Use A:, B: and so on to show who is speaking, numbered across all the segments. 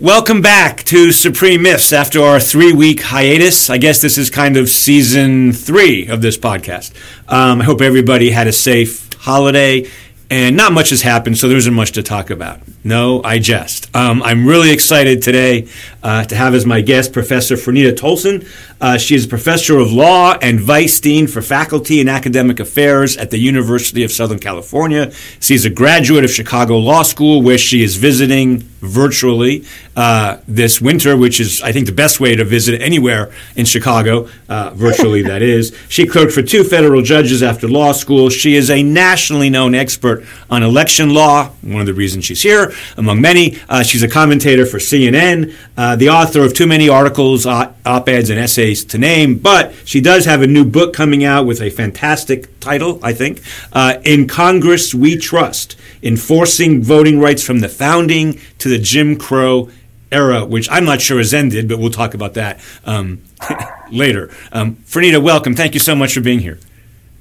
A: Welcome back to Supreme Myths after our three week hiatus. I guess this is kind of season three of this podcast. Um, I hope everybody had a safe holiday and not much has happened, so there isn't much to talk about. No, I jest. Um, I'm really excited today uh, to have as my guest Professor Franita Tolson. Uh, she is a professor of law and vice dean for faculty and academic affairs at the University of Southern California. She's a graduate of Chicago Law School, where she is visiting virtually uh, this winter, which is, I think, the best way to visit anywhere in Chicago, uh, virtually, that is. She clerked for two federal judges after law school. She is a nationally known expert on election law, one of the reasons she's here, among many. Uh, she's a commentator for CNN, uh, the author of too many articles, op eds, and essays to name, but she does have a new book coming out with a fantastic title, I think uh, In Congress We Trust Enforcing Voting Rights from the Founding to the Jim Crow era, which I'm not sure has ended, but we'll talk about that um, later. Um, Franita, welcome. Thank you so much for being here.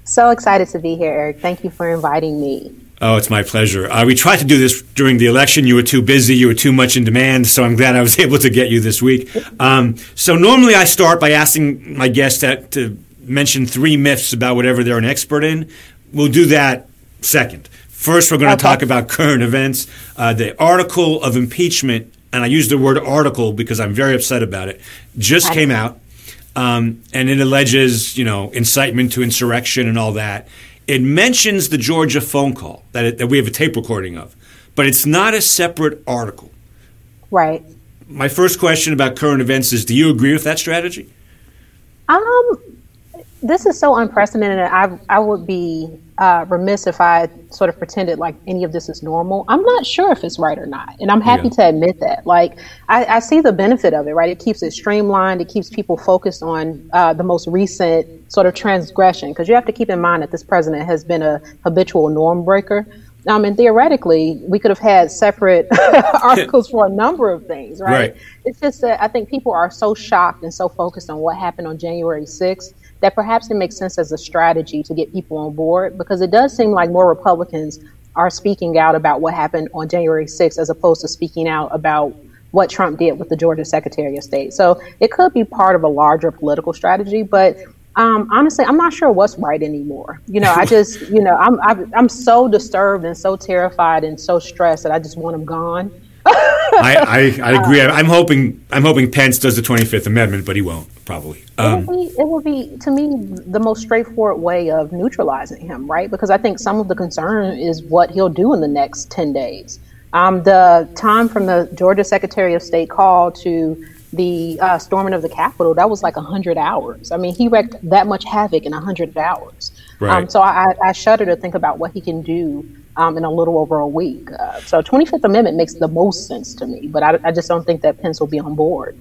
B: So excited to be here, Eric. Thank you for inviting me.
A: Oh, it's my pleasure. Uh, we tried to do this during the election. You were too busy. You were too much in demand. So I'm glad I was able to get you this week. Um, so normally I start by asking my guests to, to mention three myths about whatever they're an expert in. We'll do that second. First, we're going to okay. talk about current events. Uh, the article of impeachment, and I use the word article because I'm very upset about it, just came out. Um, and it alleges, you know, incitement to insurrection and all that. It mentions the Georgia phone call that, it, that we have a tape recording of, but it's not a separate article.
B: Right.
A: My first question about current events is do you agree with that strategy?
B: Um, this is so unprecedented. I, I would be uh, remiss if I sort of pretended like any of this is normal. I'm not sure if it's right or not. And I'm happy yeah. to admit that. Like, I, I, see the benefit of it, right? It keeps it streamlined, it keeps people focused on uh, the most recent sort of transgression. Because you have to keep in mind that this president has been a habitual norm breaker. Um, and theoretically, we could have had separate articles for a number of things, right? right? It's just that I think people are so shocked and so focused on what happened on January 6th that perhaps it makes sense as a strategy to get people on board because it does seem like more Republicans are speaking out about what happened on January 6th as opposed to speaking out about what Trump did with the Georgia Secretary of State. So it could be part of a larger political strategy, but um, honestly, I'm not sure what's right anymore. You know, I just, you know, I'm, I'm so disturbed and so terrified and so stressed that I just want them gone.
A: I, I, I, agree. I'm hoping I'm hoping Pence does the 25th Amendment, but he won't probably.
B: Um, it, will be, it will be to me the most straightforward way of neutralizing him, right? Because I think some of the concern is what he'll do in the next 10 days. Um, the time from the Georgia Secretary of State call to the uh, storming of the Capitol, that was like 100 hours. I mean, he wreaked that much havoc in 100 hours. Right. Um, so I, I shudder to think about what he can do um, in a little over a week. Uh, so 25th Amendment makes the most sense to me, but I, I, just don't think that Pence will be on board.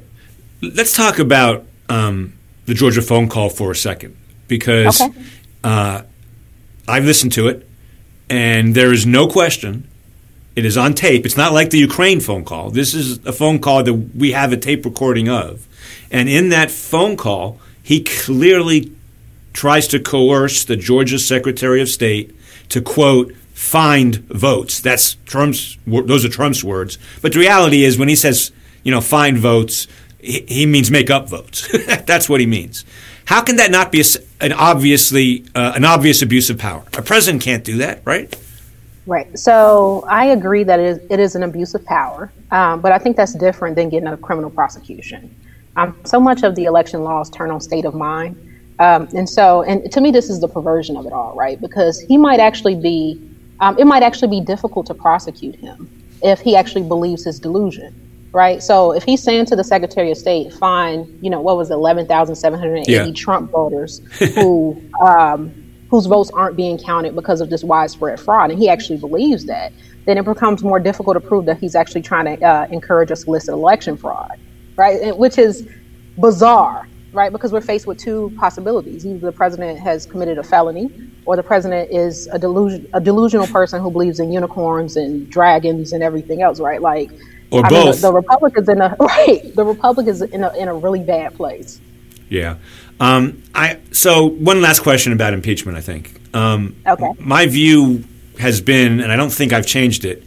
A: Let's talk about um, the Georgia phone call for a second because okay. uh, I've listened to it, and there is no question. It is on tape. It's not like the Ukraine phone call. This is a phone call that we have a tape recording of. And in that phone call, he clearly tries to coerce the Georgia Secretary of State to, quote, find votes. That's Trump's. Those are Trump's words. But the reality is, when he says, you know, find votes, he, he means make up votes. That's what he means. How can that not be an obviously uh, an obvious abuse of power? A president can't do that, right?
B: Right. So I agree that it is, it is an abuse of power, um, but I think that's different than getting a criminal prosecution. Um, so much of the election laws turn on state of mind. Um, and so, and to me, this is the perversion of it all, right? Because he might actually be um, it might actually be difficult to prosecute him if he actually believes his delusion, right? So if he's saying to the Secretary of State, "Fine, you know what was eleven thousand seven hundred eighty yeah. Trump voters who um, whose votes aren't being counted because of this widespread fraud," and he actually believes that, then it becomes more difficult to prove that he's actually trying to uh, encourage a solicit election fraud, right? Which is bizarre right? Because we're faced with two possibilities. Either the president has committed a felony, or the president is a, delusion, a delusional person who believes in unicorns and dragons and everything else, right? Like,
A: or I both. Mean,
B: the, the, Republicans in a right. The Republicans in a in a really bad place.
A: Yeah. Um, I so one last question about impeachment. I think. Um,
B: okay.
A: My view has been, and I don't think I've changed it.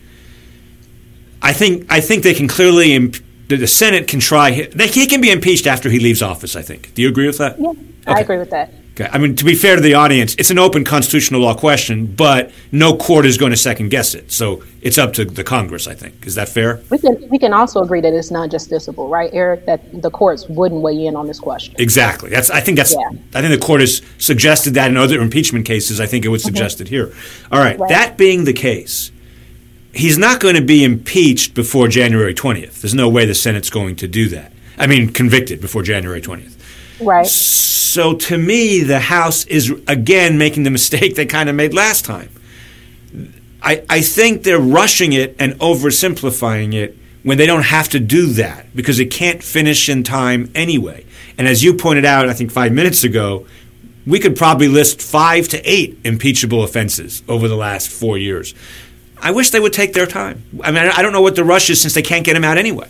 A: I think I think they can clearly imp- the, the Senate can try. He can be impeached after he leaves office. I think. Do you agree with that?
B: Yeah, okay. I agree with that.
A: Okay. I mean, to be fair to the audience, it's an open constitutional law question, but no court is going to second guess it. So it's up to the Congress, I think. Is that fair?
B: We can we can also agree that it's not justiciable, right, Eric? That the courts wouldn't weigh in on this question.
A: Exactly. That's. I think that's. Yeah. I think the court has suggested that in other impeachment cases. I think it was mm-hmm. suggested mm-hmm. here. All right. right. That being the case, he's not going to be impeached before January twentieth. There's no way the Senate's going to do that. I mean, convicted before January twentieth.
B: Right.
A: So to me, the House is again making the mistake they kind of made last time. I, I think they're rushing it and oversimplifying it when they don't have to do that because it can't finish in time anyway. And as you pointed out, I think five minutes ago, we could probably list five to eight impeachable offenses over the last four years. I wish they would take their time. I mean, I don't know what the rush is since they can't get them out anyway.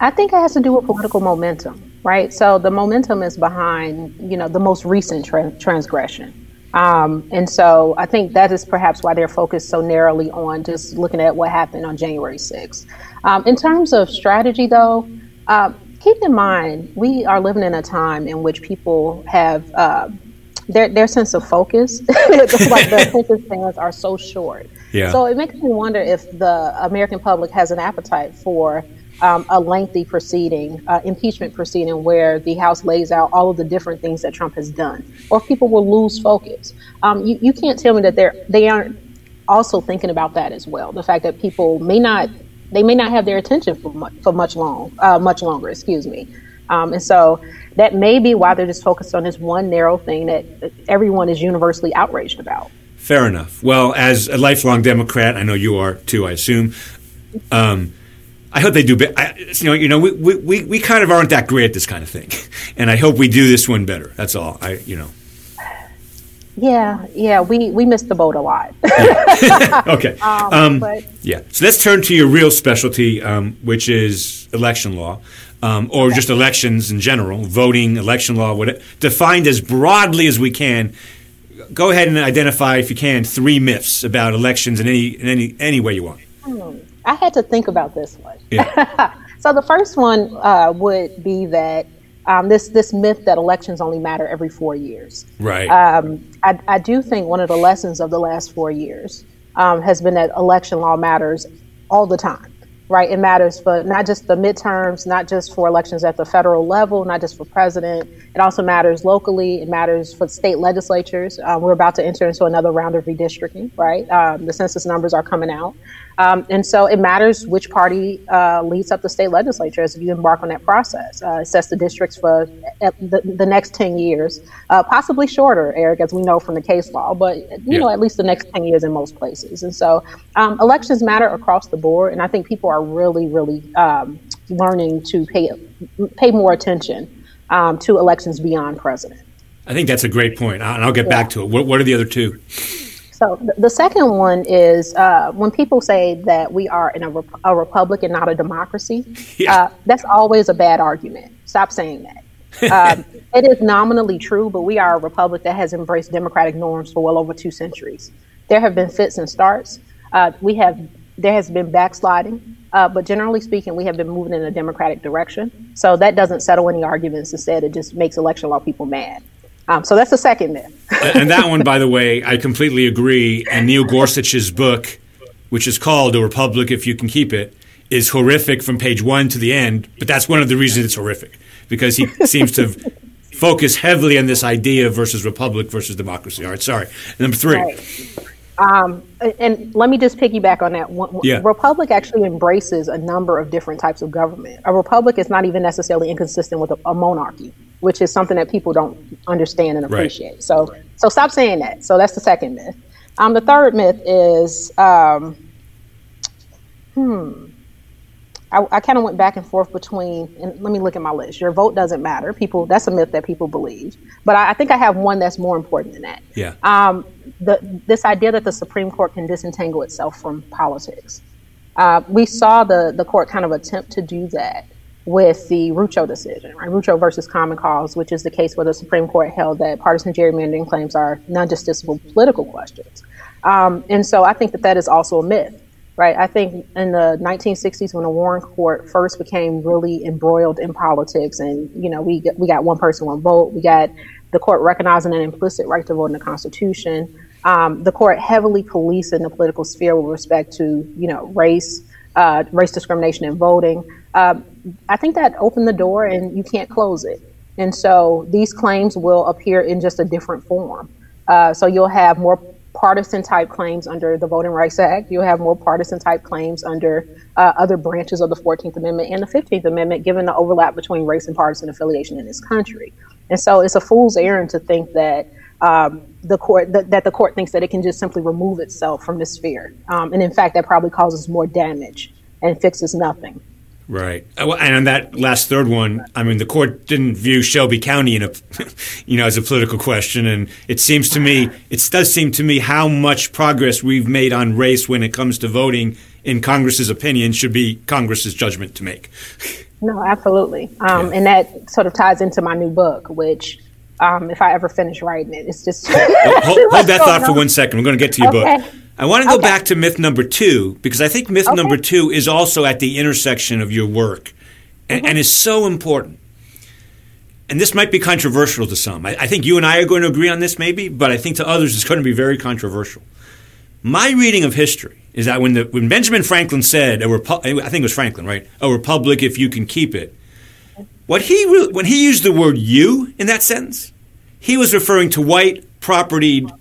B: I think it has to do with political momentum right? So the momentum is behind, you know, the most recent tra- transgression. Um, and so I think that is perhaps why they're focused so narrowly on just looking at what happened on January 6th. Um, in terms of strategy, though, uh, keep in mind we are living in a time in which people have uh, their their sense of focus, like the attention spans are so short. Yeah. So it makes me wonder if the American public has an appetite for um, a lengthy proceeding, uh, impeachment proceeding, where the House lays out all of the different things that Trump has done, or people will lose focus. Um, you, you can't tell me that they're they aren't also thinking about that as well. The fact that people may not they may not have their attention for much, for much long uh, much longer. Excuse me. Um, and so that may be why they're just focused on this one narrow thing that everyone is universally outraged about.
A: Fair enough. Well, as a lifelong Democrat, I know you are too. I assume. Um, I hope they do. I, you know, you know, we, we, we kind of aren't that great at this kind of thing, and I hope we do this one better. That's all. I you know.
B: Yeah, yeah, we we missed the boat a lot.
A: okay. Um, um, but, yeah. So let's turn to your real specialty, um, which is election law, um, or okay. just elections in general, voting, election law, whatever, defined as broadly as we can. Go ahead and identify, if you can, three myths about elections in any in any any way you want.
B: Hmm. I had to think about this one. Yeah. so the first one uh, would be that um, this this myth that elections only matter every four years.
A: Right.
B: Um, I, I, do think one of the lessons of the last four years um, has been that election law matters all the time right? It matters for not just the midterms, not just for elections at the federal level, not just for president. It also matters locally. It matters for state legislatures. Um, we're about to enter into another round of redistricting, right? Um, the census numbers are coming out. Um, and so it matters which party uh, leads up the state legislature as you embark on that process. Uh, it sets the districts for the, the next 10 years, uh, possibly shorter, Eric, as we know from the case law, but you yeah. know, at least the next 10 years in most places. And so um, elections matter across the board. And I think people are really, really um, learning to pay, pay more attention um, to elections beyond president.
A: I think that's a great point, and I'll get yeah. back to it. What, what are the other two?
B: So the second one is uh, when people say that we are in a, rep- a republic and not a democracy. Yeah. Uh, that's always a bad argument. Stop saying that. um, it is nominally true, but we are a republic that has embraced democratic norms for well over two centuries. There have been fits and starts. Uh, we have there has been backsliding, uh, but generally speaking, we have been moving in a democratic direction. So that doesn't settle any arguments. Instead, it just makes election law people mad. Um, so that's the second myth.
A: and that one, by the way, I completely agree. And Neil Gorsuch's book, which is called "A Republic If You Can Keep It, is horrific from page one to the end. But that's one of the reasons it's horrific because he seems to focus heavily on this idea versus republic versus democracy. All right, sorry. Number three. Right.
B: Um, and let me just piggyback on that. Yeah. Republic actually embraces a number of different types of government. A republic is not even necessarily inconsistent with a, a monarchy, which is something that people don't understand and appreciate. Right. So, so stop saying that. So that's the second myth. Um, the third myth is, um, hmm, I, I kind of went back and forth between, and let me look at my list. Your vote doesn't matter. People, that's a myth that people believe. But I, I think I have one that's more important than that.
A: Yeah. Um,
B: the, this idea that the Supreme Court can disentangle itself from politics. Uh, we saw the, the court kind of attempt to do that with the Rucho decision, right? Rucho versus Common Cause, which is the case where the Supreme Court held that partisan gerrymandering claims are non-justiciable political questions. Um, and so I think that that is also a myth right? I think in the 1960s when the Warren Court first became really embroiled in politics, and you know, we we got one person, one vote. We got the court recognizing an implicit right to vote in the Constitution. Um, the court heavily policing the political sphere with respect to you know race, uh, race discrimination in voting. Um, I think that opened the door, and you can't close it. And so these claims will appear in just a different form. Uh, so you'll have more partisan type claims under the Voting Rights Act. You'll have more partisan type claims under uh, other branches of the 14th Amendment and the 15th Amendment, given the overlap between race and partisan affiliation in this country. And so it's a fool's errand to think that um, the court that, that, the court thinks that it can just simply remove itself from the sphere. Um, and in fact, that probably causes more damage and fixes nothing.
A: Right, uh, and on that last third one, I mean, the court didn't view Shelby County in a, you know, as a political question, and it seems to me, it does seem to me, how much progress we've made on race when it comes to voting, in Congress's opinion, should be Congress's judgment to make.
B: No, absolutely, um, yeah. and that sort of ties into my new book, which. Um, if I ever finish writing it, it's just
A: hold, hold that thought on. for one second. We're going to get to your okay. book. I want to go okay. back to myth number two because I think myth okay. number two is also at the intersection of your work and, mm-hmm. and is so important. And this might be controversial to some. I, I, think you and I are going to agree on this, maybe, but I think to others it's going to be very controversial. My reading of history is that when the, when Benjamin Franklin said, a repu- I think it was Franklin, right? A republic if you can keep it. What he re- when he used the word "you" in that sentence, he was referring to white propertied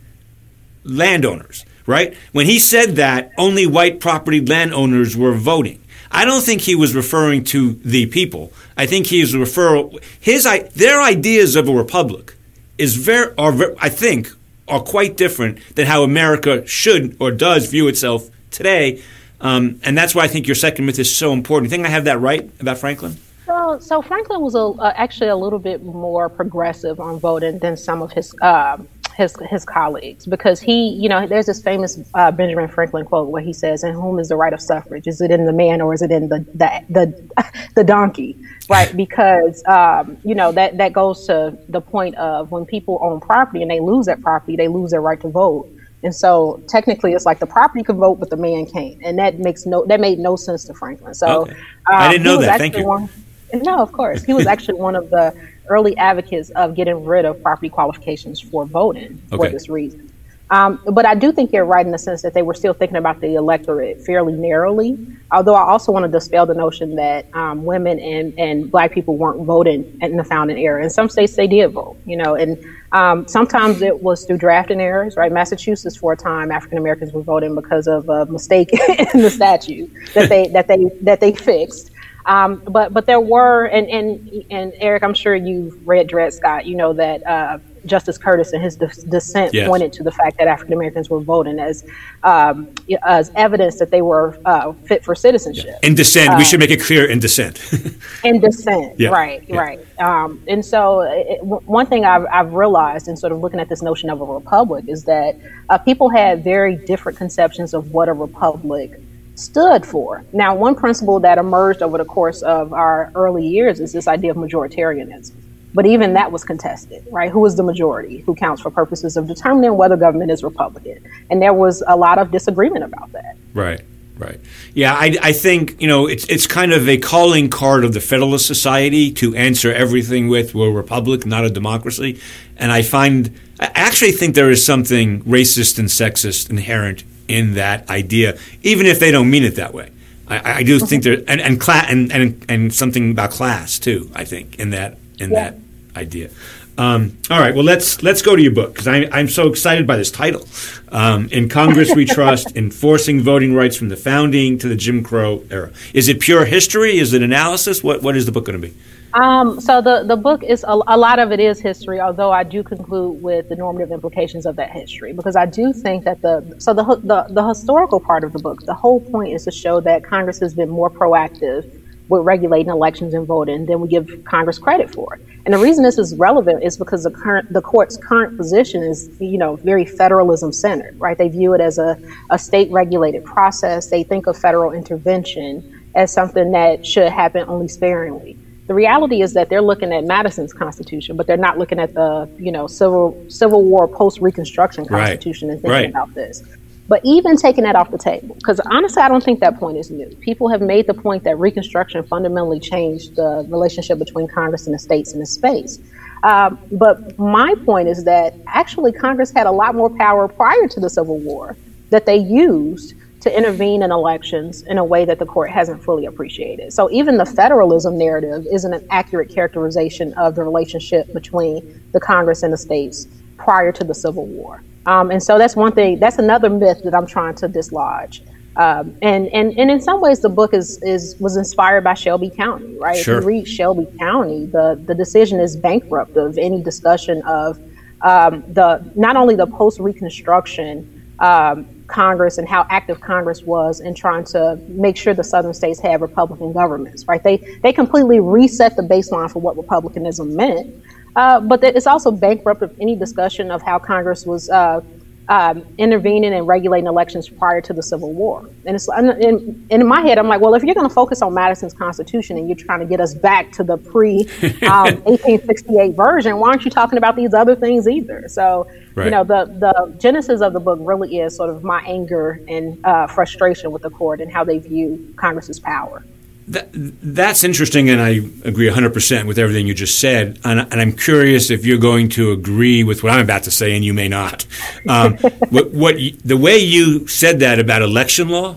A: landowners right? When he said that, only white property landowners were voting. I don't think he was referring to the people. I think he is referring his their ideas of a republic is very are I think are quite different than how America should or does view itself today. Um, and that's why I think your second myth is so important. You think I have that right about Franklin?
B: Well, so Franklin was a, uh, actually a little bit more progressive on voting than some of his uh, his his colleagues because he, you know, there's this famous uh, Benjamin Franklin quote where he says, "In whom is the right of suffrage? Is it in the man or is it in the the the, the donkey?" Right? Because um, you know that that goes to the point of when people own property and they lose that property, they lose their right to vote. And so technically, it's like the property can vote, but the man can't, and that makes no that made no sense to Franklin. So
A: okay. um, I didn't know that. Thank you.
B: One, no, of course, he was actually one of the early advocates of getting rid of property qualifications for voting okay. for this reason. Um, but I do think you're right in the sense that they were still thinking about the electorate fairly narrowly. Although I also want to dispel the notion that um, women and, and black people weren't voting in the founding era. In some states, they did vote, you know, and um, sometimes it was through drafting errors, right? Massachusetts, for a time, African Americans were voting because of a mistake in the statute that they that they that they fixed. Um, but but there were and and and Eric, I'm sure you've read Dred Scott. You know that uh, Justice Curtis and his dissent yes. pointed to the fact that African Americans were voting as um, as evidence that they were uh, fit for citizenship.
A: Yeah. In dissent, uh, we should make it clear in dissent.
B: in dissent, yeah. right, yeah. right. Um, and so, it, one thing I've, I've, realized in sort of looking at this notion of a republic is that uh, people had very different conceptions of what a republic stood for. Now, one principle that emerged over the course of our early years is this idea of majoritarianism. But even that was contested, right? Who is the majority? Who counts for purposes of determining whether government is Republican? And there was a lot of disagreement about that.
A: Right. Right. Yeah, I, I think you know it's it's kind of a calling card of the Federalist Society to answer everything with we're a republic, not a democracy, and I find I actually think there is something racist and sexist inherent in that idea, even if they don't mean it that way. I, I do uh-huh. think there and and, cla- and and and something about class too. I think in that in yeah. that idea. Um, all right, well let's let's go to your book because I'm so excited by this title. Um, in Congress we trust, enforcing voting rights from the founding to the Jim Crow era. Is it pure history? Is it analysis? What what is the book going to be?
B: Um, so the, the book is a, a, lot of it is history, although I do conclude with the normative implications of that history because I do think that the so the, the the historical part of the book, the whole point is to show that Congress has been more proactive with regulating elections and voting than we give Congress credit for. It. And the reason this is relevant is because the current the court's current position is you know very federalism centered, right? They view it as a, a state regulated process. They think of federal intervention as something that should happen only sparingly. The reality is that they're looking at Madison's Constitution, but they're not looking at the you know civil Civil War post Reconstruction Constitution right. and thinking right. about this. But even taking that off the table, because honestly, I don't think that point is new. People have made the point that Reconstruction fundamentally changed the relationship between Congress and the states in this space. Um, but my point is that actually Congress had a lot more power prior to the Civil War that they used to intervene in elections in a way that the court hasn't fully appreciated. So even the federalism narrative isn't an accurate characterization of the relationship between the Congress and the states prior to the Civil War. Um, and so that's one thing, that's another myth that I'm trying to dislodge. Um, and, and, and in some ways, the book is, is was inspired by Shelby County, right?
A: Sure.
B: If you read Shelby County, the, the decision is bankrupt of any discussion of um, the not only the post Reconstruction um, Congress and how active Congress was in trying to make sure the Southern states had Republican governments, right? They they completely reset the baseline for what Republicanism meant, uh, but it's also bankrupt of any discussion of how Congress was uh, um, intervening and regulating elections prior to the Civil War. And it's in, in my head, I'm like, well, if you're going to focus on Madison's Constitution and you're trying to get us back to the pre um, 1868 version, why aren't you talking about these other things either? So, right. you know, the the genesis of the book really is sort of my anger and uh, frustration with the court and how they view Congress's power.
A: That, that's interesting, and I agree 100% with everything you just said. And, and, I'm curious if you're going to agree with what I'm about to say, and you may not. Um, what, what you, the way you said that about election law,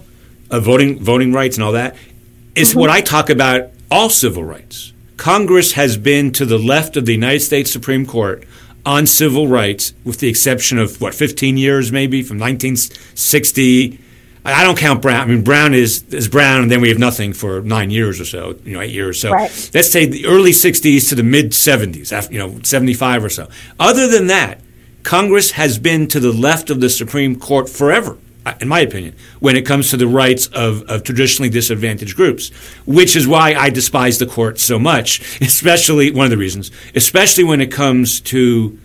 A: uh, voting voting rights, and all that is mm-hmm. what I talk about all civil rights. Congress has been to the left of the United States Supreme Court on civil rights, with the exception of what 15 years, maybe from 1960 I don't count Brown. I mean, Brown is is Brown, and then we have nothing for nine years or so, you know, eight years. So right. let's say the early '60s to the mid '70s, you know, '75 or so. Other than that, Congress has been to the left of the Supreme Court forever, in my opinion, when it comes to the rights of, of traditionally disadvantaged groups, which is why I despise the court so much. Especially one of the reasons, especially when it comes to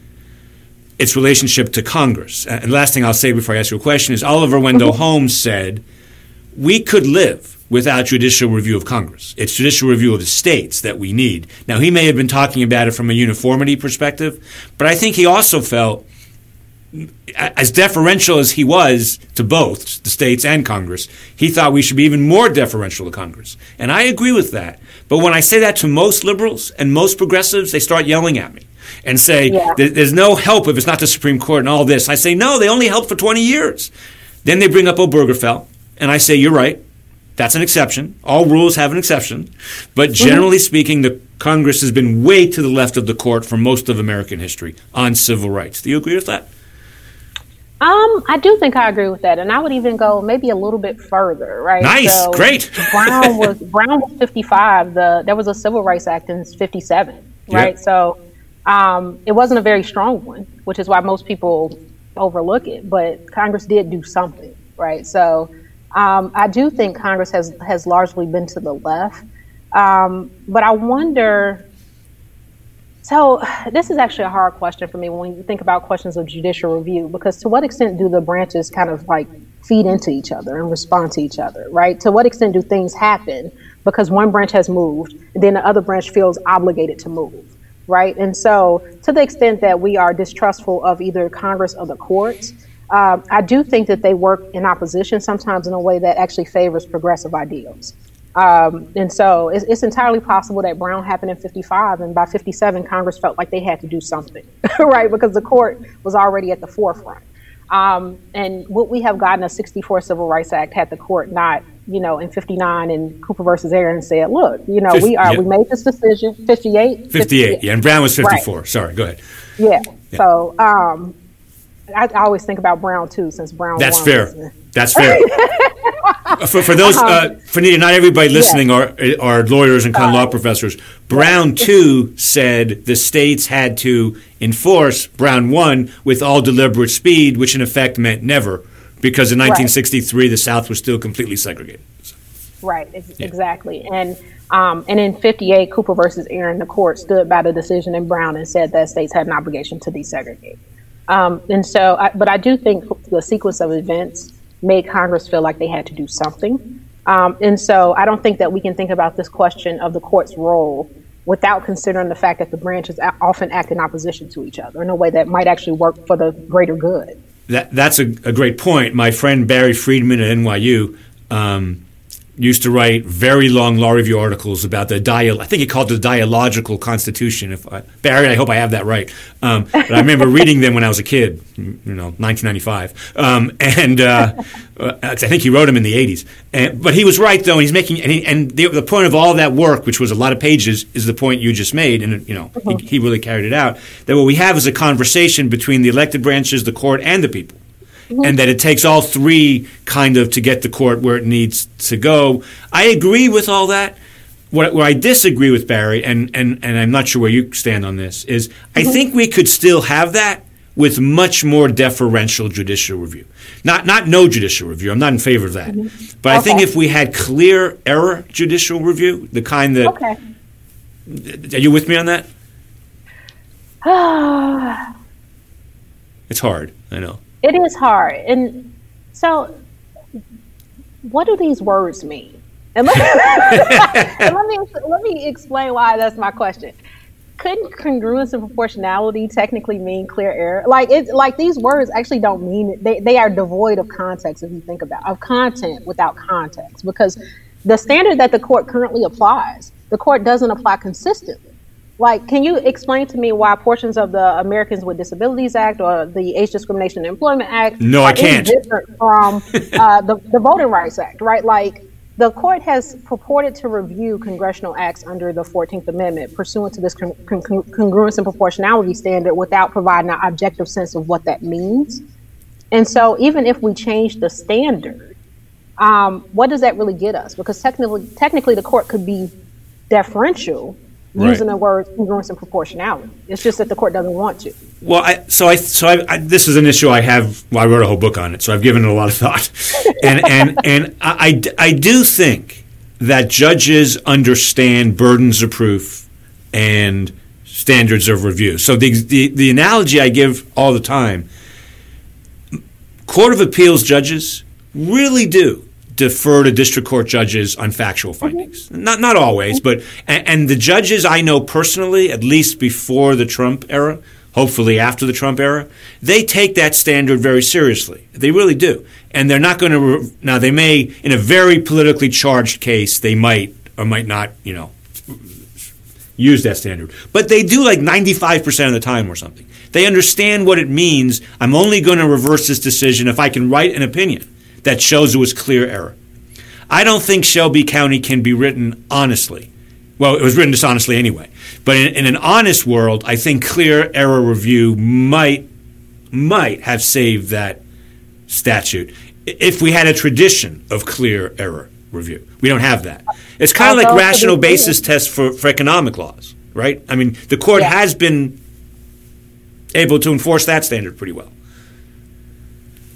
A: its relationship to Congress. And last thing I'll say before I ask you a question is Oliver Wendell mm-hmm. Holmes said, We could live without judicial review of Congress. It's judicial review of the states that we need. Now, he may have been talking about it from a uniformity perspective, but I think he also felt, as deferential as he was to both the states and Congress, he thought we should be even more deferential to Congress. And I agree with that. But when I say that to most liberals and most progressives, they start yelling at me and say yeah. there's no help if it's not the Supreme Court and all this. I say, no, they only helped for 20 years. Then they bring up Obergefell, and I say, you're right. That's an exception. All rules have an exception. But mm-hmm. generally mm-hmm. speaking, the Congress has been way to the left of the court for most of American history on civil rights. Do you agree with that?
B: Um, I do think I agree with that, and I would even go maybe a little bit further. Right?
A: Nice, so great.
B: Brown was Brown was fifty five. The there was a Civil Rights Act in fifty seven. Right? Yep. So um, it wasn't a very strong one, which is why most people overlook it. But Congress did do something, right? So um, I do think Congress has has largely been to the left. Um, but I wonder. So this is actually a hard question for me when you think about questions of judicial review, because to what extent do the branches kind of like feed into each other and respond to each other, right? To what extent do things happen because one branch has moved and then the other branch feels obligated to move? right? And so, to the extent that we are distrustful of either Congress or the courts, um, I do think that they work in opposition sometimes in a way that actually favors progressive ideals. Um, and so it's, it's, entirely possible that Brown happened in 55, and by 57, Congress felt like they had to do something, right? Because the court was already at the forefront. Um, and would we have gotten a 64 Civil Rights Act had the court not you know, in 59 and Cooper versus Aaron said, look, you know, 50, we are, yeah. we made this decision, 58.
A: 58, yeah, and Brown was 54. Right. Sorry, go ahead.
B: Yeah, yeah. so um, I, I, always think about Brown too, since Brown
A: That's fair. That's fair. for, for those, uh, um, Franita, not everybody listening yeah. are, are lawyers and common law professors. Brown too said the states had to enforce Brown 1 with all deliberate speed, which in effect meant never because in 1963 right. the South was still completely segregated.
B: Right, yeah. exactly. And um, and in 58, Cooper versus Aaron, the court stood by the decision in Brown and said that states had an obligation to desegregate. Um, and so, I, but I do think the sequence of events made Congress feel like they had to do something. Um, and so I don't think that we can think about this question of the court's role without considering the fact that the branches often act in opposition to each other in a way that might actually work for the greater good.
A: that that's a, a, great point. My friend Barry Friedman at NYU um, used to write very long law review articles about the dia- I think he called it the dialogical constitution. If I, Barry, I hope I have that right. Um, but I remember reading them when I was a kid, you know, 1995, um, and uh, uh I think he wrote them in the 80s. And, but he was right though, and he's making and, he, and the, the, point of all that work, which was a lot of pages, is the point you just made, and you know, mm-hmm. he, he really carried it out. That what we have is a conversation between the elected branches, the court, and the people. And that it takes all three kind of to get the court where it needs to go. I agree with all that. What, where I disagree with Barry, and, and, and I'm not sure where you stand on this, is mm-hmm. I think we could still have that with much more deferential judicial review. Not not no judicial review. I'm not in favor of that. Mm-hmm. But okay. I think if we had clear error judicial review, the kind that okay. Are you with me on that? it's hard, I know.
B: It is hard. And so, what do these words mean? And let, and let me let me explain why that's my question. Couldn't congruence and proportionality technically mean clear error? Like it's like these words actually don't mean it. They they are devoid of context if you think about of content without context because the standard that the court currently applies, the court doesn't apply consistently. Like, can you explain to me why portions of the Americans with Disabilities Act or the Age Discrimination and Employment Act
A: no, I can't.
B: different from uh, the, the Voting Rights Act, right? Like, the court has purported to review congressional acts under the 14th Amendment pursuant to this con- con- congruence and proportionality standard without providing an objective sense of what that means. And so, even if we change the standard, um, what does that really get us? Because technically, technically, the court could be deferential right. using the word congruence and proportionality. It's just that the court doesn't want to.
A: Well, I, so I so I, I, this is an issue I have. Well, I wrote a whole book on it, so I've given it a lot of thought, and and and I, I, I do think that judges understand burdens of proof and standards of review. So the, the the analogy I give all the time, court of appeals judges really do defer to district court judges on factual mm-hmm. findings. Mm-hmm. Not not always, but and, and, the judges I know personally, at least before the Trump era, hopefully after the Trump era, they take that standard very seriously. They really do, and they're not going to. Re- now they may, in a very politically charged case, they might or might not, you know. Use that standard. But they do like 95% of the time or something. They understand what it means. I'm only going to reverse this decision if I can write an opinion that shows it was clear error. I don't think Shelby County can be written honestly. Well, it was written dishonestly anyway. But in, in an honest world, I think clear error review might might have saved that statute if we had a tradition of clear error review. We don't have that. It's kind of like rational basis test for, for economic laws, right? I mean, the court yeah. has been able to enforce that standard pretty well.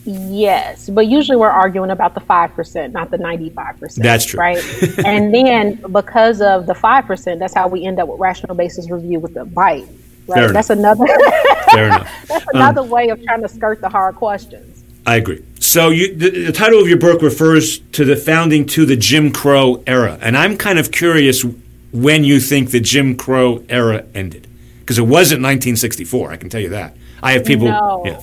B: Yes, but usually we're arguing about the 5%, not the 95%.
A: That's true.
B: Right? and then because of the 5%, that's how we end up with rational basis review with the bite. Right? That's another Fair enough. That's um, another um, way of trying to skirt the hard questions.
A: I agree. So you, the, the, title of your book refers to the founding to the Jim Crow era, and I'm kind of curious when you think the Jim Crow era ended, because it wasn't 1964. I can tell you that. I have people.
B: No. Yeah.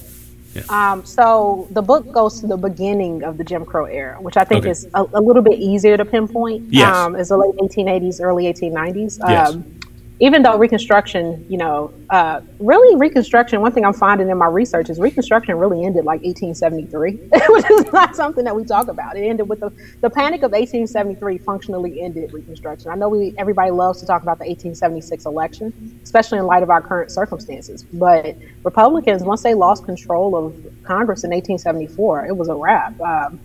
B: Yeah. Um, so the book goes to the beginning of the Jim Crow era, which I think okay. is a, a, little bit easier to pinpoint.
A: Yes. Um,
B: is the late 1880s, early 1890s. Yes. Um, even though Reconstruction, you know, uh, really Reconstruction, one thing I'm finding in my research is Reconstruction really ended like 1873, which is not something that we talk about. It ended with the, the Panic of 1873 functionally ended Reconstruction. I know we everybody loves to talk about the 1876 election, especially in light of our current circumstances. But Republicans, once they lost control of Congress in 1874, it was a wrap. Um,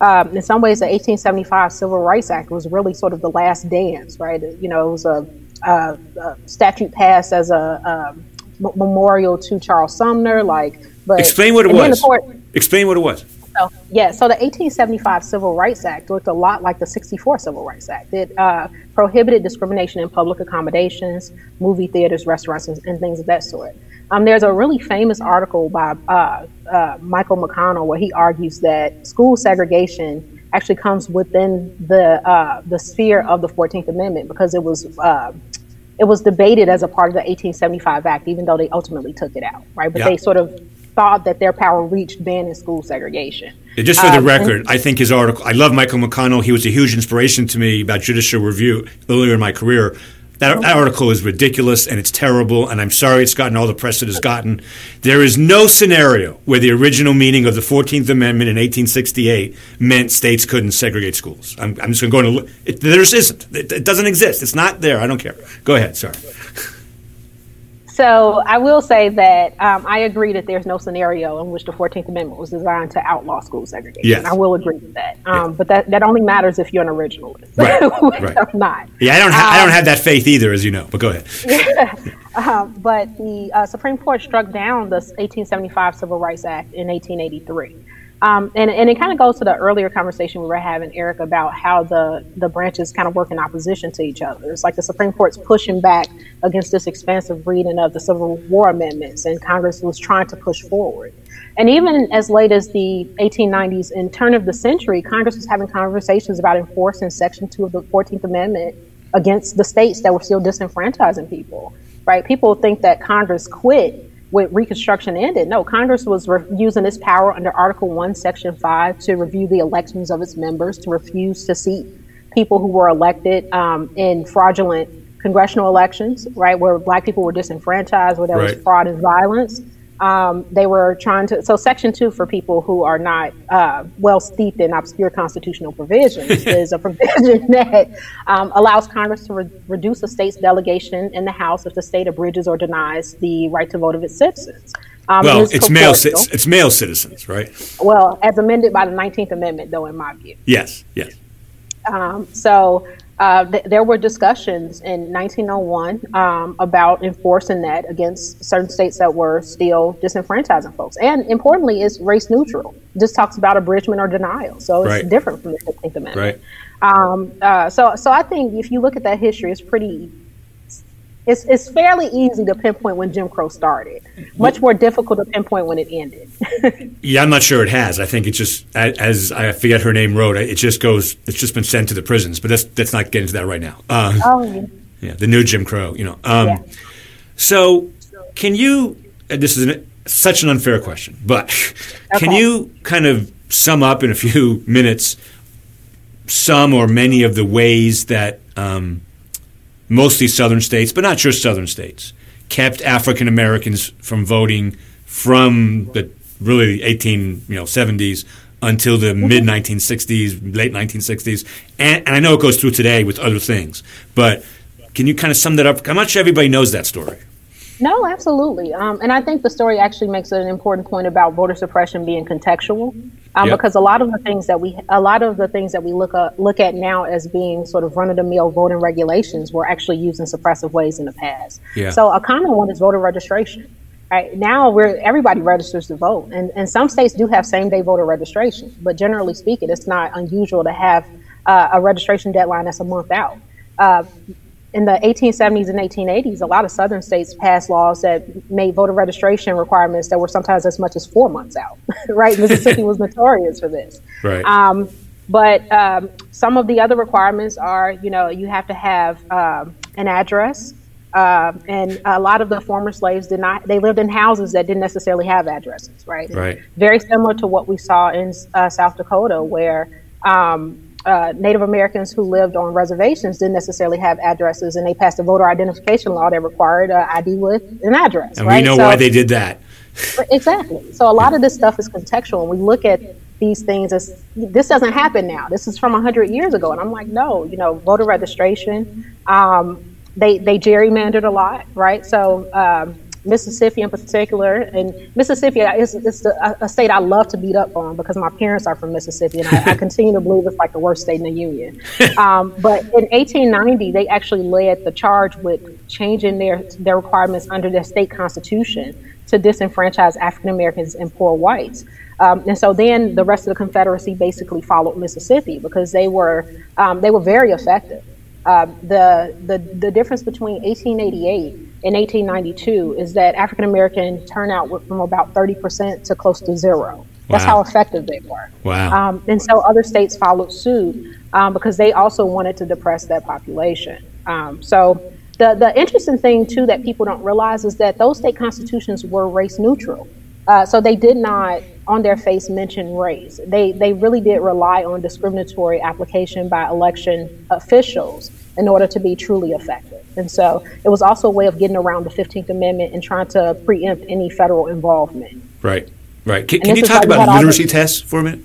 B: um, in some ways, the 1875 Civil Rights Act was really sort of the last dance, right? You know, it was a uh, uh, statute passed as a um, memorial to Charles Sumner. Like,
A: but explain what it was. Court, explain what it was.
B: So, yeah, so the 1875 Civil Rights Act looked a lot like the 64 Civil Rights Act. It uh, prohibited discrimination in public accommodations, movie theaters, restaurants, and, and things of that sort. Um, there's a really famous article by uh, uh, Michael McConnell where he argues that school segregation actually comes within the uh, the sphere of the Fourteenth Amendment because it was uh, it was debated as a part of the 1875 Act, even though they ultimately took it out, right? But they sort of thought that their power reached banning school segregation.
A: Just for the um, record, I think his article, I love Michael McConnell. He was a huge inspiration to me about judicial review earlier in my career. That, article is ridiculous and it's terrible, and I'm sorry it's gotten all the press it has gotten. There is no scenario where the original meaning of the 14th Amendment in 1868 meant states couldn't segregate schools. I'm, I'm just going to go into it. There isn't. It, it doesn't exist. It's not there. I don't care. Go ahead. Sorry.
B: So I will say that um, I agree that there's no scenario in which the 14th Amendment was designed to outlaw school segregation. Yes. I will agree with that. Um, But that, that only matters if you're an originalist, right. right. I'm not.
A: Yeah, I don't, ha- um, I don't have that faith either, as you know, but go ahead.
B: Yeah. Um, but the uh, Supreme Court struck down the 1875 Civil Rights Act in 1883. Um, and, and it kind of goes to the earlier conversation we were having, Eric, about how the, the branches kind of work in opposition to each other. It's like the Supreme Court's pushing back against this expansive reading of the Civil War amendments, and Congress was trying to push forward. And even as late as the 1890s and turn of the century, Congress was having conversations about enforcing Section 2 of the 14th Amendment against the states that were still disenfranchising people, right? People think that Congress quit with Reconstruction ended. No, Congress was re- using its power under Article 1, Section 5 to review the elections of its members, to refuse to seat people who were elected um, in fraudulent congressional elections, right, where black people were disenfranchised, where there right. was fraud and violence. Um, they were trying to so section two for people who are not uh, well steeped in obscure constitutional provisions is a provision that um, allows congress to re- reduce a state's delegation in the house if the state abridges or denies the right to vote of its citizens.
A: Um, well it's male it's male citizens right?
B: Well as amended by the 19th amendment though in my view.
A: Yes yes.
B: Um, so uh, th- there were discussions in 1901 um, about enforcing that against certain states that were still disenfranchising folks. And importantly, it's race neutral. Just talks about abridgment or denial. So it's right. different from the 15th Amendment.
A: Right.
B: Um, uh, so, so I think if you look at that history, it's pretty it's, it's fairly easy to pinpoint when Jim Crow started. Much more difficult to pinpoint when it ended.
A: yeah, I'm not sure it has. I think it's just as I forget her name wrote. It just goes. It's just been sent to the prisons. But let's let's not get into that right now.
B: Uh, oh yeah.
A: Yeah, the new Jim Crow. You know. Um, yeah. So, can you? This is an, such an unfair question, but okay. can you kind of sum up in a few minutes some or many of the ways that um, mostly southern states, but not just southern states, kept African Americans from voting from the really 18 you know 70s until the mid 1960s, late 1960s, and, and, I know it goes through today with other things. But can you kind of sum that up? I'm not sure everybody knows that story.
B: No, absolutely. Um, and I think the story actually makes an important point about voter suppression being contextual, um, yep. because a lot of the things that we, a lot of the things that we look at, look at now as being sort of run of the mill voting regulations were actually used in suppressive ways in the past. Yeah. So a common one is voter registration. Right now, we're everybody registers to vote, and and some states do have same day voter registration, but generally speaking, it's not unusual to have uh, a registration deadline that's a month out. Uh, in the 1870s and 1880s, a lot of southern states passed laws that made voter registration requirements that were sometimes as much as four months out. right, Mississippi was notorious for this.
A: Right.
B: Um, but um, some of the other requirements are, you know, you have to have um, an address, uh, and a lot of the former slaves did not. They lived in houses that didn't necessarily have addresses. Right.
A: Right.
B: Very similar to what we saw in uh, South Dakota, where um, uh, Native Americans who lived on reservations didn't necessarily have addresses, and they passed a voter identification law that required an ID with an address.
A: And
B: right?
A: we know so, why they did that.
B: exactly. So a lot of this stuff is contextual, and we look at these things as this doesn't happen now. This is from hundred years ago, and I'm like, no, you know, voter registration. Um, they they gerrymandered a lot, right? So. Um, Mississippi in particular, and Mississippi is, is a, a, state I love to beat up on because my parents are from Mississippi, and I, I continue to believe it's like the worst state in the union. Um, but in 1890, they actually led the charge with changing their their requirements under their state constitution to disenfranchise African Americans and poor whites. Um, and so then the rest of the Confederacy basically followed Mississippi because they were um, they were very effective. Uh, the, the the difference between 1888 in 1892 is that African American turnout went from about 30% to close to zero. That's wow. how effective they were.
A: Wow.
B: Um, and so other states followed suit um, because they also wanted to depress that population. Um, so the, the interesting thing, too, that people don't realize is that those state constitutions were race neutral. Uh, so they did not, on their face, mention race. They they really did rely on discriminatory application by election officials in order to be truly effective. And so it was also a way of getting around the 15th Amendment and trying to preempt any federal involvement.
A: Right, right. Can, can you talk about literacy tests for a minute?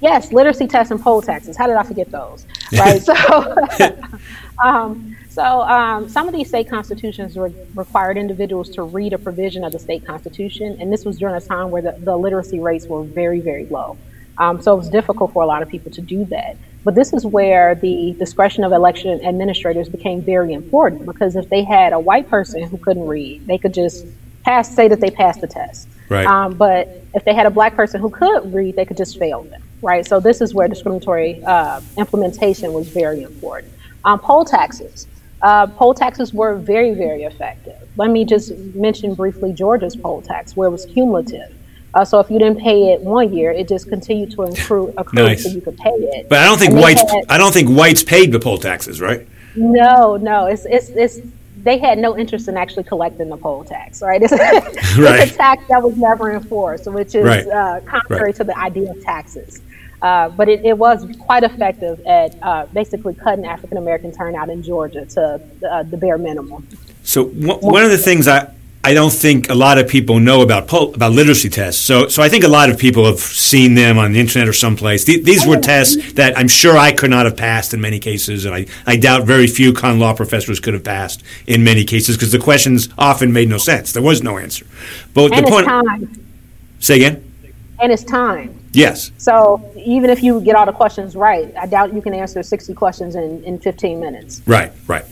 B: Yes, literacy tests and poll taxes. How did I forget those? Right. so, um, so um, some of these state constitutions re- required individuals to read a provision of the state constitution, and this was during a time where the, the literacy rates were very, very low. Um, so it was difficult for a lot of people to do that. But this is where the discretion of election administrators became very important because if they had a white person who couldn't read, they could just pass, say that they passed the test.
A: Right.
B: Um, but if they had a black person who could read, they could just fail them. Right. So this is where discriminatory uh, implementation was very important. Um, poll taxes. Uh, poll taxes were very, very effective. Let me just mention briefly Georgia's poll tax, where it was cumulative. Uh, so if you didn't pay it one year, it just continued to accrue, accrue nice. so you could pay it.
A: But I don't think whites. Had, I don't think whites paid the poll taxes, right?
B: No, no. It's it's it's. They had no interest in actually collecting the poll tax, right? It's,
A: right.
B: it's a tax that was never enforced, which is right. uh, contrary right. to the idea of taxes. Uh, but it, it, was quite effective at uh, basically cutting African American turnout in Georgia to uh, the bare minimum.
A: So w- one of the things I, I don't think a lot of people know about about literacy tests. So, so I think a lot of people have seen them on the internet or someplace. Th- these were tests that I'm sure I could not have passed in many cases, and I, I doubt very few con law professors could have passed in many cases because the questions often made no sense. There was no answer.
B: But and the point. Time.
A: Say again.
B: And it's time.
A: Yes.
B: So even if you get all the questions right, I doubt you can answer 60 questions in, in 15 minutes.
A: Right, right.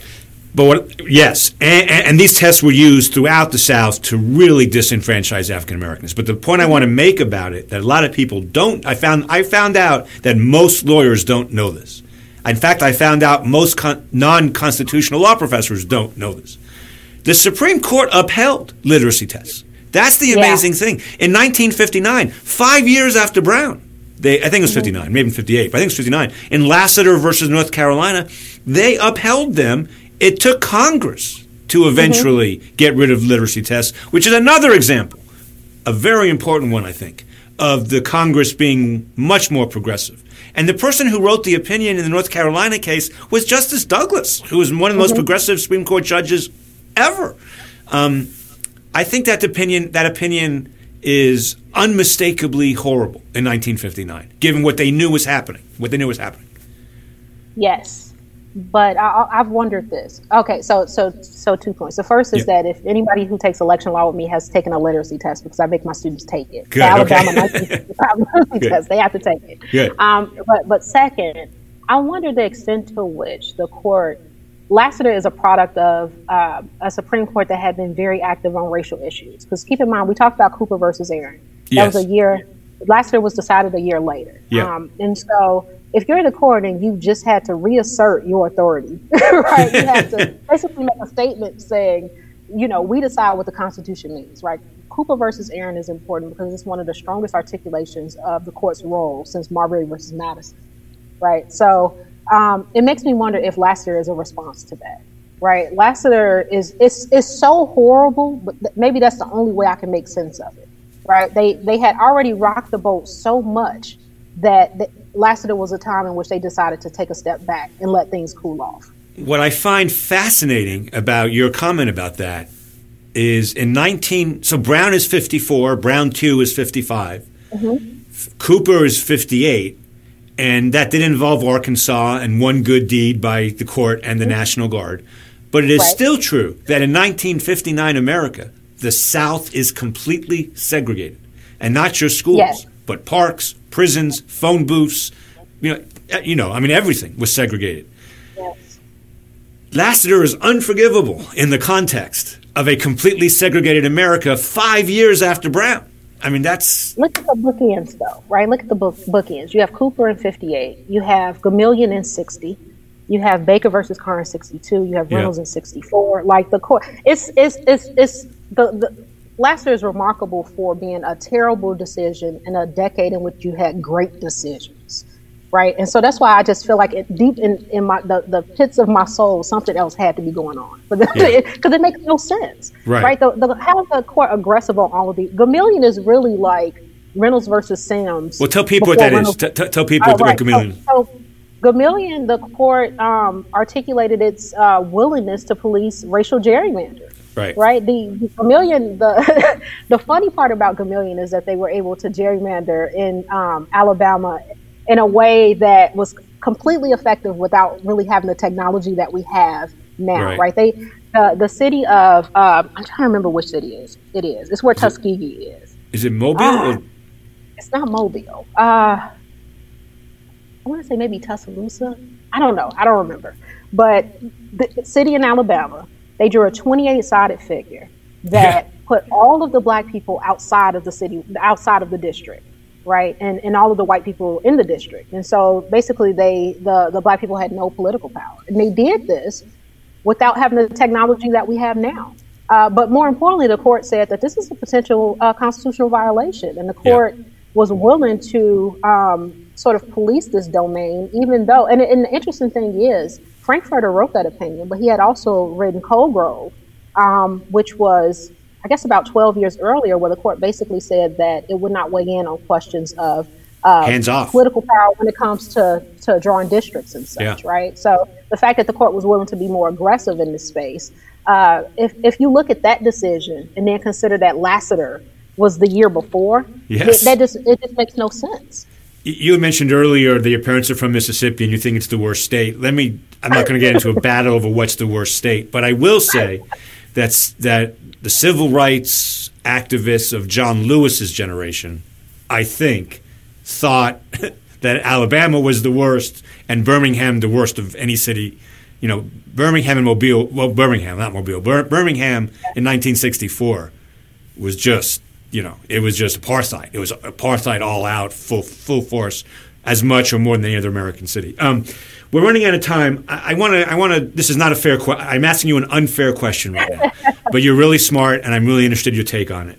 A: But what, yes, and, and, these tests were used throughout the South to really disenfranchise African Americans. But the point I want to make about it that a lot of people don't, I found, I found out that most lawyers don't know this. In fact, I found out most con- non-constitutional law professors don't know this. The Supreme Court upheld literacy tests. That's the amazing yeah. thing. In 1959, five years after Brown, they, I think it was mm-hmm. 59, maybe 58, but I think it was 59, in Lassiter versus North Carolina, they upheld them it took Congress to eventually mm-hmm. get rid of literacy tests, which is another example, a very important one, I think, of the Congress being much more progressive. And the person who wrote the opinion in the North Carolina case was Justice Douglas, who was one of the most mm-hmm. progressive Supreme Court judges ever. Um, I think that opinion that opinion is unmistakably horrible in 1959, given what they knew was happening. What they knew was happening.
B: Yes but I, have wondered this. Okay, so so so two points. The first is that if anybody who takes election law with me has taken a literacy test, because I make my students take it.
A: Good, Alabama
B: okay. literacy test, they have to take it.
A: Good.
B: Um, but but second, I wonder the extent to which the court. Lassiter is a product of uh, a Supreme Court that had been very active on racial issues. Because keep in mind, we talked about Cooper versus Aaron. That
A: yes.
B: was a year. Lassiter was decided a year later.
A: Yeah. Um,
B: and so if you're in the court and you just had to reassert your authority, right? You had to basically make a statement saying, you know, we decide what the Constitution means, right? Cooper versus Aaron is important because it's one of the strongest articulations of the court's role since Marbury versus Madison, right? So um, it makes me wonder if Lassiter is a response to that, right? Lassiter is it's it's so horrible, but th- maybe that's the only way I can make sense of it, right? They they had already rocked the boat so much that, that Lassiter was a time in which they decided to take a step back and let things cool off.
A: What I find fascinating about your comment about that is in 19 so Brown is 54, Brown 2 is 55. Mm-hmm. Cooper is 58 and that did involve Arkansas and one good deed by the court and the mm-hmm. National Guard. But it is right. still true that in 1959 America, the South is completely segregated. And not just schools, yes. but parks, prisons, phone booths, you know, eh, you know, I mean, everything was segregated.
B: Yes.
A: Lassiter is unforgivable in the context of a completely segregated America five years after Brown. I mean, that's.
B: Look at the bookends, though, right? Look at the book, bookends. You have Cooper in 58, you have Gomillion in 60, you have Baker versus Carr in 62, you have Reynolds yeah. in 64. Like the court, it's, it's, it's, it's the, the Lassiter is remarkable for being a terrible decision in a decade in which you had great decisions. right? And so that's why I just feel like it, deep in, in my the, the pits of my soul, something else had to be going on, because yeah. it, it, makes no sense, right? right? The, the, how the court aggressive on all of these? Gomillion is really like Reynolds versus Sims.
A: Well, tell people what that Reynolds, is. T- tell people oh, what, right. Gomillion.
B: So, so Gomillion, the court um, articulated its uh, willingness to police racial gerrymander.
A: Right.
B: Right. The, the Gomillion. The the funny part about Gomillion is that they were able to gerrymander in um, Alabama in a way that was completely effective without really having the technology that we have now. Right. right? They uh, the city of um, I'm trying to remember which city it is. It is. It's where is Tuskegee
A: it, is. Is it Mobile? Uh,
B: it's not Mobile. Uh, I want to say maybe Tuscaloosa. I don't know. I don't remember. But the city in Alabama, they drew a 28 sided figure that put all of the black people outside of the city, outside of the district, right? And, and all of the white people in the district. And so basically, they the, the black people had no political power. And they did this without having the technology that we have now. Uh, but more importantly, the court said that this is a potential uh, constitutional violation, and the court yeah. was willing to um, sort of police this domain, even though, and, and the interesting thing is, Frankfurter wrote that opinion, but he had also written Colegrove, um, which was, I guess, about 12 years earlier, where the court basically said that it would not weigh in on questions of uh,
A: hands off
B: political power when it comes to, to drawing districts and such, yeah. right? So the fact that the court was willing to be more aggressive in this space, uh, if, if you look at that decision and then consider that Lassiter was the year before,
A: yes.
B: it, that just, it just makes no sense
A: you mentioned earlier that your parents are from Mississippi and you think it's the worst state. Let me. I'm not going to get into a battle over what's the worst state, but I will say that's that the civil rights activists of John Lewis's generation, I think, thought that Alabama was the worst and Birmingham the worst of any city. You know, Birmingham and Mobile. Well, Birmingham, not Mobile. Birmingham in 1964 was just you know, it was just apartheid. It was apartheid all out, full full force, as much or more than any other American city. Um, we're running out of time. I want to. I want to. This is not a fair. question. I'm asking you an unfair question right now, but you're really smart, and I'm really interested in your take on it.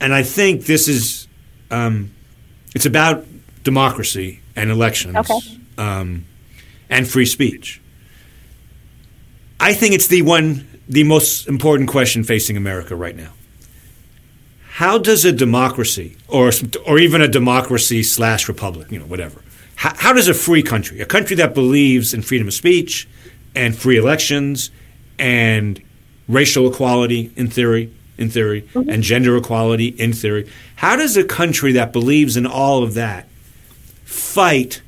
A: And I think this is. Um, it's about democracy and elections,
B: okay.
A: um, and free speech. I think it's the one, the most important question facing America right now how does a democracy, or or even a democracy slash republic, you know, whatever, how, how, does a free country, a country that believes in freedom of speech and free elections and racial equality in theory, in theory, mm-hmm. and gender equality in theory, how does a country that believes in all of that fight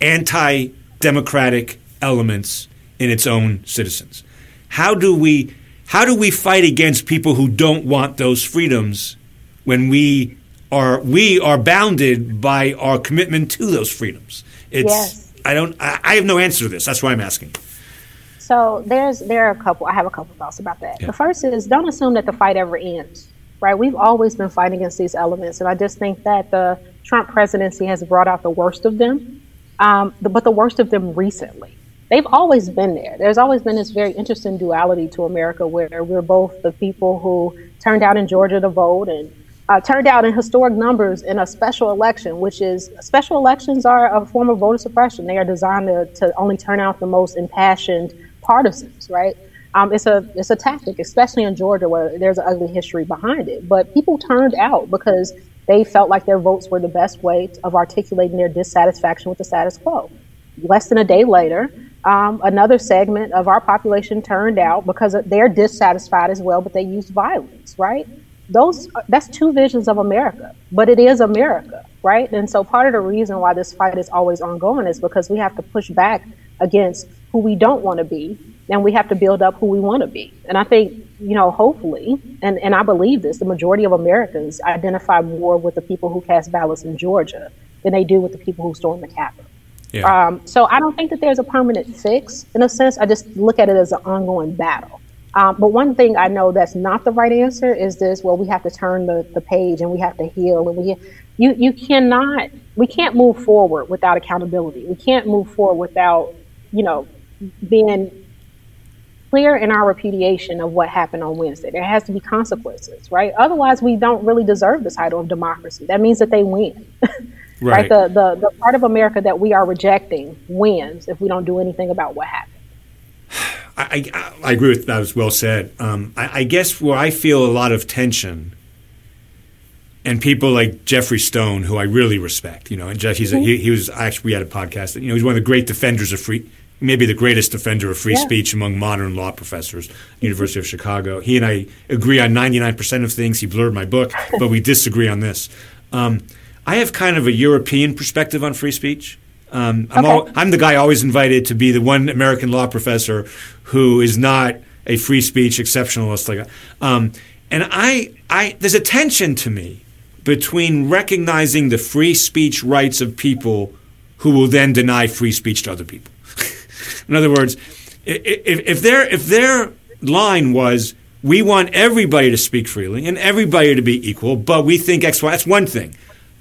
A: anti-democratic elements in its own citizens? How do we how do we fight against people who don't want those freedoms when we are we are bounded by our commitment to those freedoms. It's yes. I don't I, I have no answer to this. That's why I'm asking.
B: So there's there are a couple I have a couple thoughts about that. Yeah. The first is don't assume that the fight ever ends. Right? We've always been fighting against these elements, and I just think that the Trump presidency has brought out the worst of them, um, the, but the worst of them recently. They've always been there. There's always been this very interesting duality to America where we're both the people who turned out in Georgia to vote and uh, turned out in historic numbers in a special election, which is special elections are a form of voter suppression. They are designed to, to only turn out the most impassioned partisans, right? Um, it's a it's a tactic, especially in Georgia where there's an ugly history behind it. But people turned out because they felt like their votes were the best way of articulating their dissatisfaction with the status quo. Less than a day later, um, another segment of our population turned out because they're dissatisfied as well, but they used violence, right? Those that's two visions of America, but it is America, right? And so part of the reason why this fight is always ongoing is because we have to push back against who we don't want to be, and we have to build up who we want to be. And I think, you know, hopefully, and, and I believe this, the majority of Americans identify more with the people who cast ballots in Georgia than they do with the people who stormed the Capitol. Yeah. Um, so I don't think that there's a permanent fix in a sense. I just look at it as an ongoing battle. Um, but one thing I know that's not the right answer is this: well, we have to turn the, the page and we have to heal, and we you you cannot we can't move forward without accountability. We can't move forward without you know being clear in our repudiation of what happened on Wednesday. There has to be consequences, right? Otherwise, we don't really deserve the title of democracy. That means that they win. Right. right? The, the the part of America that we are rejecting wins if we don't do anything about what happened.
A: I, I, I agree with that. Was well said. Um, I, I guess where I feel a lot of tension and people like Geoffrey Stone, who I really respect, you know, and Jeff, he's a, he, he, was actually we had a podcast. You know, he's one of the great defenders of free, maybe the greatest defender of free yeah. speech among modern law professors, University of Chicago. He and I agree on ninety nine percent of things. He blurred my book, but we disagree on this. Um, I have kind of a European perspective on free speech. Um, I'm, okay. all, I'm the guy always invited to be the one American law professor who is not a free speech exceptionalist. Like, um, and I, I, there's a tension to me between recognizing the free speech rights of people who will then deny free speech to other people. In other words, if, if, their, if their line was, we want everybody to speak freely and everybody to be equal, but we think X, Y, that's one thing.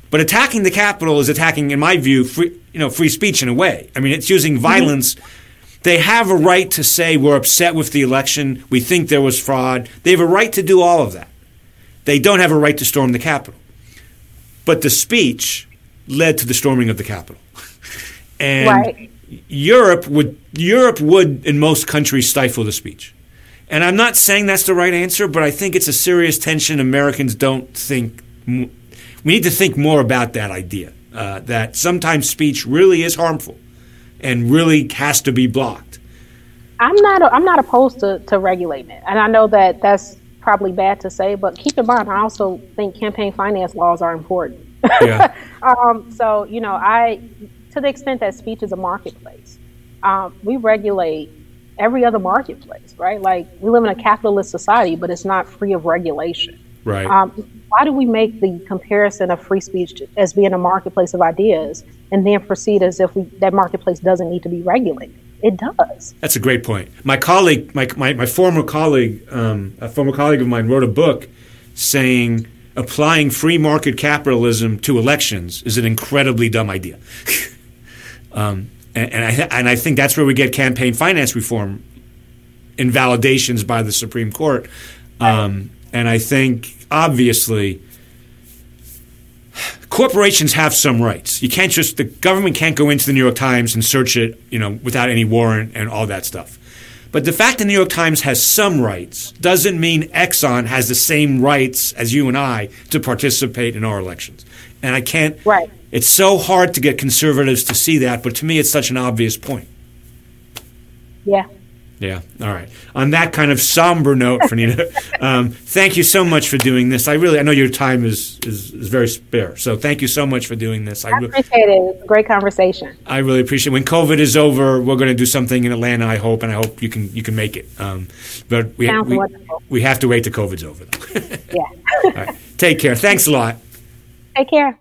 A: But attacking the Capitol is attacking, in my view, free, you know, free speech in a way. I mean, it's using violence. They have a right to say we're upset with the election. We think there was fraud. They have a right to do all of that. They don't have a right to storm the Capitol. But the speech led to the storming of the Capitol. and right. Europe would Europe would in most countries stifle the speech. And I'm not saying that's the right answer, but I think it's a serious tension Americans don't think. We need to think more about that idea uh, that sometimes speech really is harmful and really has to be blocked.
B: I'm not. I'm not opposed to, to regulating it, and I know that that's probably bad to say, but keep in mind, I also think campaign finance laws are important. Yeah. um, so, you know, I, to the extent that speech is a marketplace, um, we regulate every other marketplace, right? Like we live in a capitalist society, but it's not free of regulation.
A: Right.
B: Um, why do we make the comparison of free speech as being a marketplace of ideas and then proceed as if we, that marketplace doesn't need to be regulated? It does.
A: That's a great point. My colleague, my, my, my former colleague, um, a former colleague of mine wrote a book saying applying free market capitalism to elections is an incredibly dumb idea. um, and, and, I, and I think that's where we get campaign finance reform invalidations by the Supreme Court. Um, and I think, obviously, corporations have some rights. You can't just the government can't go into the New York Times and search it, you know, without any warrant and all that stuff. But the fact the New York Times has some rights doesn't mean Exxon has the same rights as you and I to participate in our elections. And I can't.
B: Right.
A: It's so hard to get conservatives to see that, but to me, it's such an obvious point.
B: Yeah.
A: Yeah. All right. On that kind of somber note, Franita, um, thank you so much for doing this. I really, I know your time is, is, is very spare, so thank you so much for doing this.
B: I, I appreciate it. Great conversation.
A: I really appreciate. it. When COVID is over, we're going to do something in Atlanta. I hope, and I hope you can you can make it. Um, but we we, we, have to wait till COVID's over.
B: yeah.
A: All right. Take care. Thanks a lot.
B: Take care.